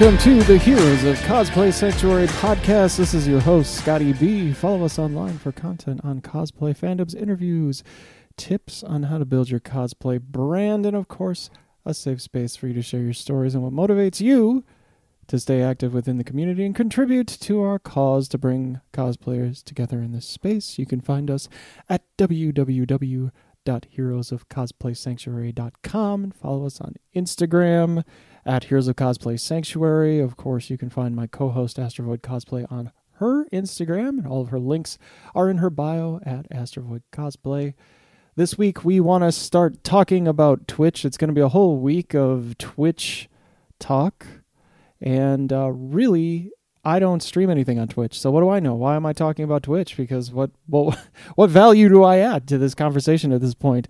Welcome to the Heroes of Cosplay Sanctuary podcast. This is your host, Scotty B. Follow us online for content on cosplay fandoms, interviews, tips on how to build your cosplay brand, and of course, a safe space for you to share your stories and what motivates you to stay active within the community and contribute to our cause to bring cosplayers together in this space. You can find us at www.heroesofcosplaysanctuary.com and follow us on Instagram at Heroes of Cosplay Sanctuary. Of course, you can find my co host Astrovoid Cosplay on her Instagram, and all of her links are in her bio at Astrovoid Cosplay. This week, we want to start talking about Twitch. It's going to be a whole week of Twitch talk. And uh, really, I don't stream anything on Twitch. So what do I know? Why am I talking about Twitch? Because what what what value do I add to this conversation at this point?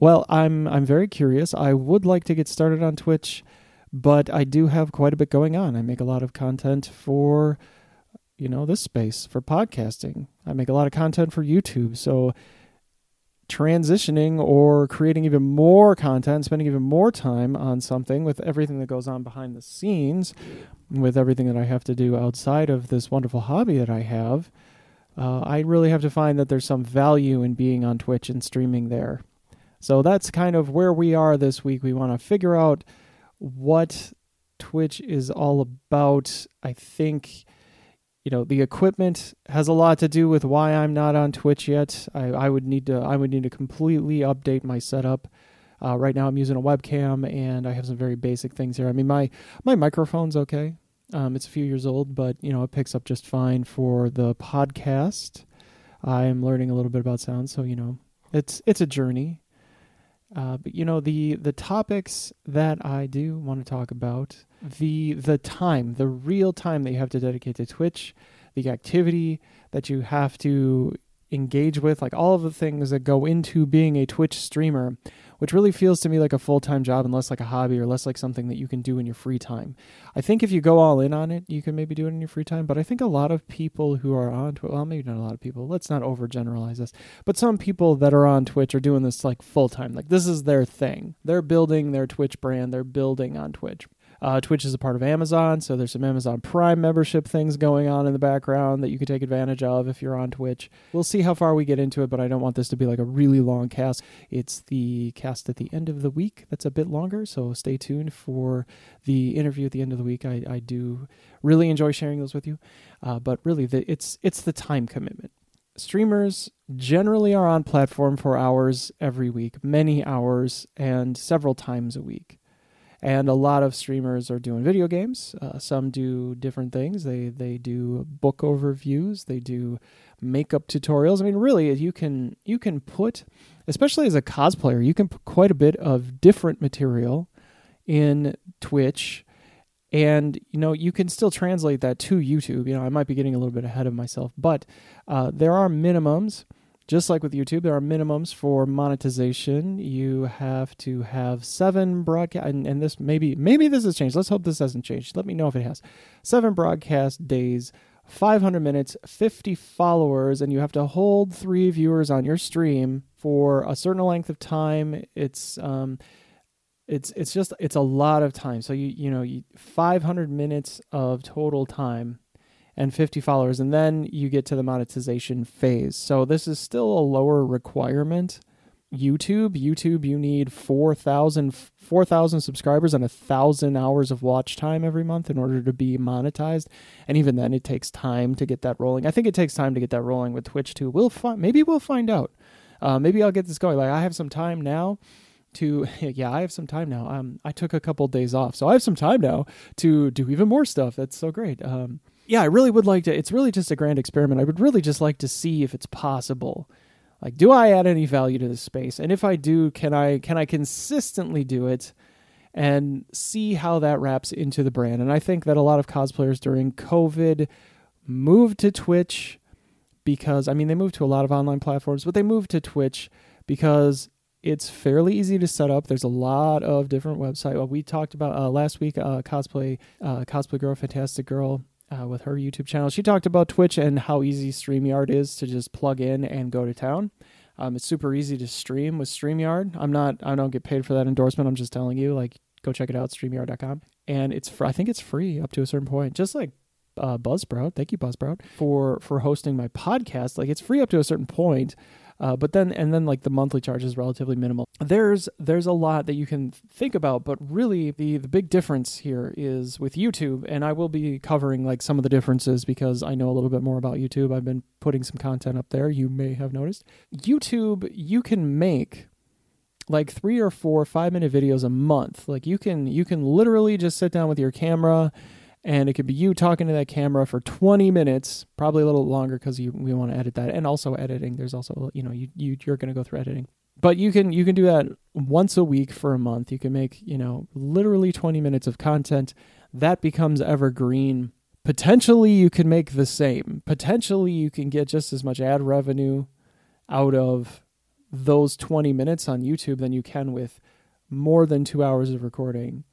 Well, I'm I'm very curious. I would like to get started on Twitch but I do have quite a bit going on. I make a lot of content for you know this space for podcasting. I make a lot of content for YouTube. So transitioning or creating even more content, spending even more time on something with everything that goes on behind the scenes, with everything that I have to do outside of this wonderful hobby that I have, uh, I really have to find that there's some value in being on Twitch and streaming there. So that's kind of where we are this week. We want to figure out what Twitch is all about. I think you know the equipment has a lot to do with why I'm not on Twitch yet. I, I would need to I would need to completely update my setup. Uh, right now I'm using a webcam and I have some very basic things here. I mean my my microphone's okay. Um, it's a few years old, but you know it picks up just fine for the podcast. I'm learning a little bit about sound, so you know it's it's a journey. Uh, but you know the the topics that I do want to talk about the the time the real time that you have to dedicate to Twitch, the activity that you have to engage with, like all of the things that go into being a Twitch streamer, which really feels to me like a full time job and less like a hobby or less like something that you can do in your free time. I think if you go all in on it, you can maybe do it in your free time. But I think a lot of people who are on Twitch, well, maybe not a lot of people, let's not overgeneralize this, but some people that are on Twitch are doing this like full time. Like this is their thing. They're building their Twitch brand, they're building on Twitch. Uh, Twitch is a part of Amazon, so there's some Amazon Prime membership things going on in the background that you can take advantage of if you're on Twitch. We'll see how far we get into it, but I don't want this to be like a really long cast. It's the cast at the end of the week that's a bit longer, so stay tuned for the interview at the end of the week. I, I do really enjoy sharing those with you, uh, but really, the, it's it's the time commitment streamers generally are on platform for hours every week, many hours, and several times a week and a lot of streamers are doing video games. Uh, some do different things. They they do book overviews. They do makeup tutorials. I mean, really, you can you can put, especially as a cosplayer, you can put quite a bit of different material in Twitch. And you know you can still translate that to YouTube. You know I might be getting a little bit ahead of myself, but uh, there are minimums just like with YouTube, there are minimums for monetization. You have to have seven broadcast, and, and, this maybe maybe this has changed. Let's hope this hasn't changed. Let me know if it has. Seven broadcast days, 500 minutes, 50 followers, and you have to hold three viewers on your stream for a certain length of time. It's um, it's it's just it's a lot of time. So you you know you, 500 minutes of total time and 50 followers, and then you get to the monetization phase. So this is still a lower requirement. YouTube, YouTube, you need 4,000 4, subscribers and a thousand hours of watch time every month in order to be monetized. And even then, it takes time to get that rolling. I think it takes time to get that rolling with Twitch too. We'll find, maybe we'll find out. Uh, maybe I'll get this going. Like I have some time now to yeah i have some time now um i took a couple days off so i have some time now to do even more stuff that's so great um yeah, I really would like to. It's really just a grand experiment. I would really just like to see if it's possible. Like, do I add any value to this space? And if I do, can I can I consistently do it and see how that wraps into the brand? And I think that a lot of cosplayers during COVID moved to Twitch because I mean they moved to a lot of online platforms, but they moved to Twitch because it's fairly easy to set up. There's a lot of different websites. Well, we talked about uh, last week. Uh, cosplay, uh, cosplay girl, fantastic girl uh, with her YouTube channel. She talked about Twitch and how easy StreamYard is to just plug in and go to town. Um, it's super easy to stream with StreamYard. I'm not, I don't get paid for that endorsement. I'm just telling you, like, go check it out, StreamYard.com. and it's fr- I think it's free up to a certain point, just like uh, Buzzsprout. Thank you, Buzzsprout, for for hosting my podcast. Like it's free up to a certain point, uh, but then and then like the monthly charge is relatively minimal. There's there's a lot that you can think about, but really the the big difference here is with YouTube, and I will be covering like some of the differences because I know a little bit more about YouTube. I've been putting some content up there. You may have noticed YouTube. You can make like three or four five minute videos a month like you can you can literally just sit down with your camera and it could be you talking to that camera for 20 minutes probably a little longer because we want to edit that and also editing there's also you know you, you you're going to go through editing but you can you can do that once a week for a month you can make you know literally 20 minutes of content that becomes evergreen potentially you can make the same potentially you can get just as much ad revenue out of those 20 minutes on YouTube than you can with more than two hours of recording.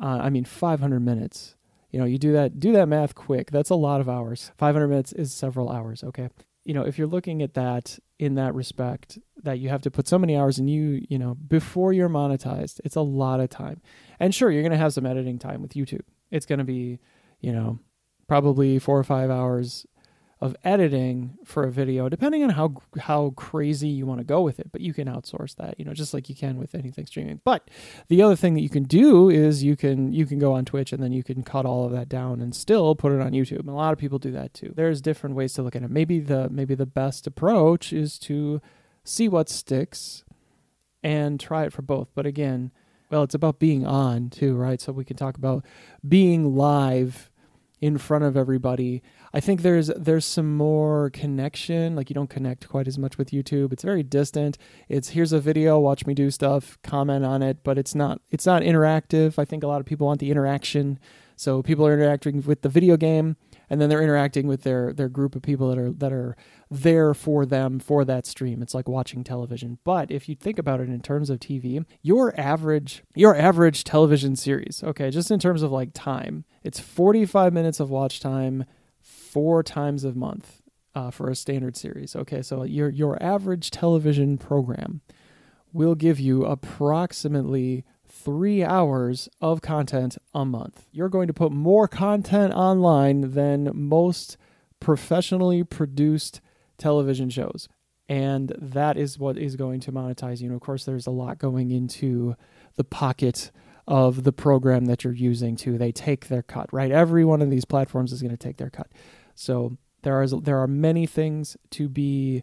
Uh, I mean, 500 minutes. You know, you do that, do that math quick. That's a lot of hours. 500 minutes is several hours. Okay. You know, if you're looking at that in that respect, that you have to put so many hours and you, you know, before you're monetized, it's a lot of time. And sure, you're going to have some editing time with YouTube. It's going to be, you know, probably four or five hours of editing for a video depending on how how crazy you want to go with it but you can outsource that you know just like you can with anything streaming. But the other thing that you can do is you can you can go on Twitch and then you can cut all of that down and still put it on YouTube and a lot of people do that too. There's different ways to look at it. Maybe the maybe the best approach is to see what sticks and try it for both. But again well it's about being on too right? So we can talk about being live in front of everybody. I think there's there's some more connection. Like you don't connect quite as much with YouTube. It's very distant. It's here's a video, watch me do stuff, comment on it, but it's not it's not interactive. I think a lot of people want the interaction. So people are interacting with the video game and then they're interacting with their their group of people that are that are there for them for that stream. It's like watching television. But if you think about it in terms of TV, your average your average television series, okay, just in terms of like time, it's 45 minutes of watch time four times a month uh, for a standard series. Okay, so your your average television program will give you approximately three hours of content a month. You're going to put more content online than most professionally produced television shows. And that is what is going to monetize you. And of course, there's a lot going into the pocket of the program that you're using too. They take their cut, right? Every one of these platforms is going to take their cut. So there are there are many things to be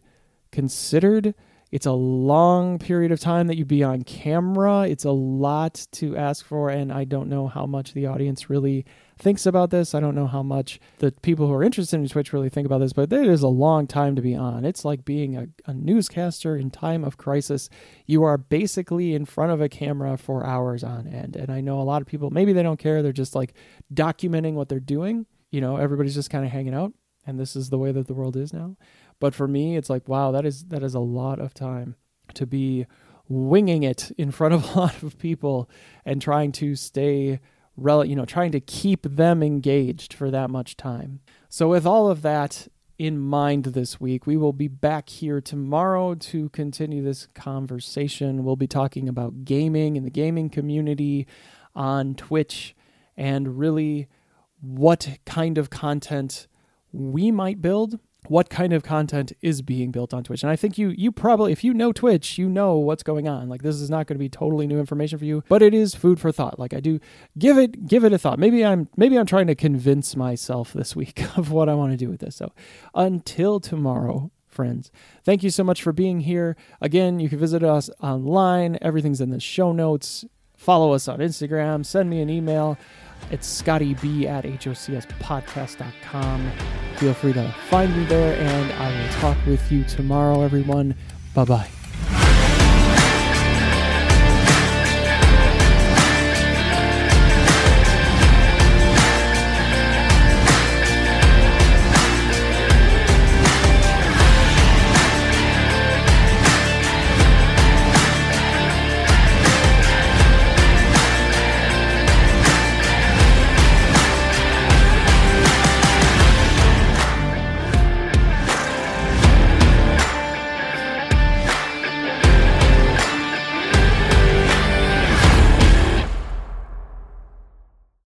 considered it's a long period of time that you'd be on camera. It's a lot to ask for, and I don't know how much the audience really thinks about this. I don't know how much the people who are interested in Twitch really think about this, but it is a long time to be on. It's like being a, a newscaster in time of crisis. You are basically in front of a camera for hours on end. And I know a lot of people, maybe they don't care. They're just like documenting what they're doing. You know, everybody's just kind of hanging out. And this is the way that the world is now. But for me, it's like, wow, that is that is a lot of time to be winging it in front of a lot of people and trying to stay rel- you know, trying to keep them engaged for that much time. So with all of that in mind this week, we will be back here tomorrow to continue this conversation. We'll be talking about gaming and the gaming community on Twitch and really what kind of content we might build what kind of content is being built on Twitch. And I think you you probably if you know Twitch, you know what's going on. Like this is not going to be totally new information for you, but it is food for thought. Like I do give it give it a thought. Maybe I'm maybe I'm trying to convince myself this week of what I want to do with this. So until tomorrow, friends. Thank you so much for being here. Again, you can visit us online. Everything's in the show notes. Follow us on Instagram. Send me an email. It's Scotty B at HOCSpodcast.com. Feel free to find me there, and I will talk with you tomorrow, everyone. Bye bye.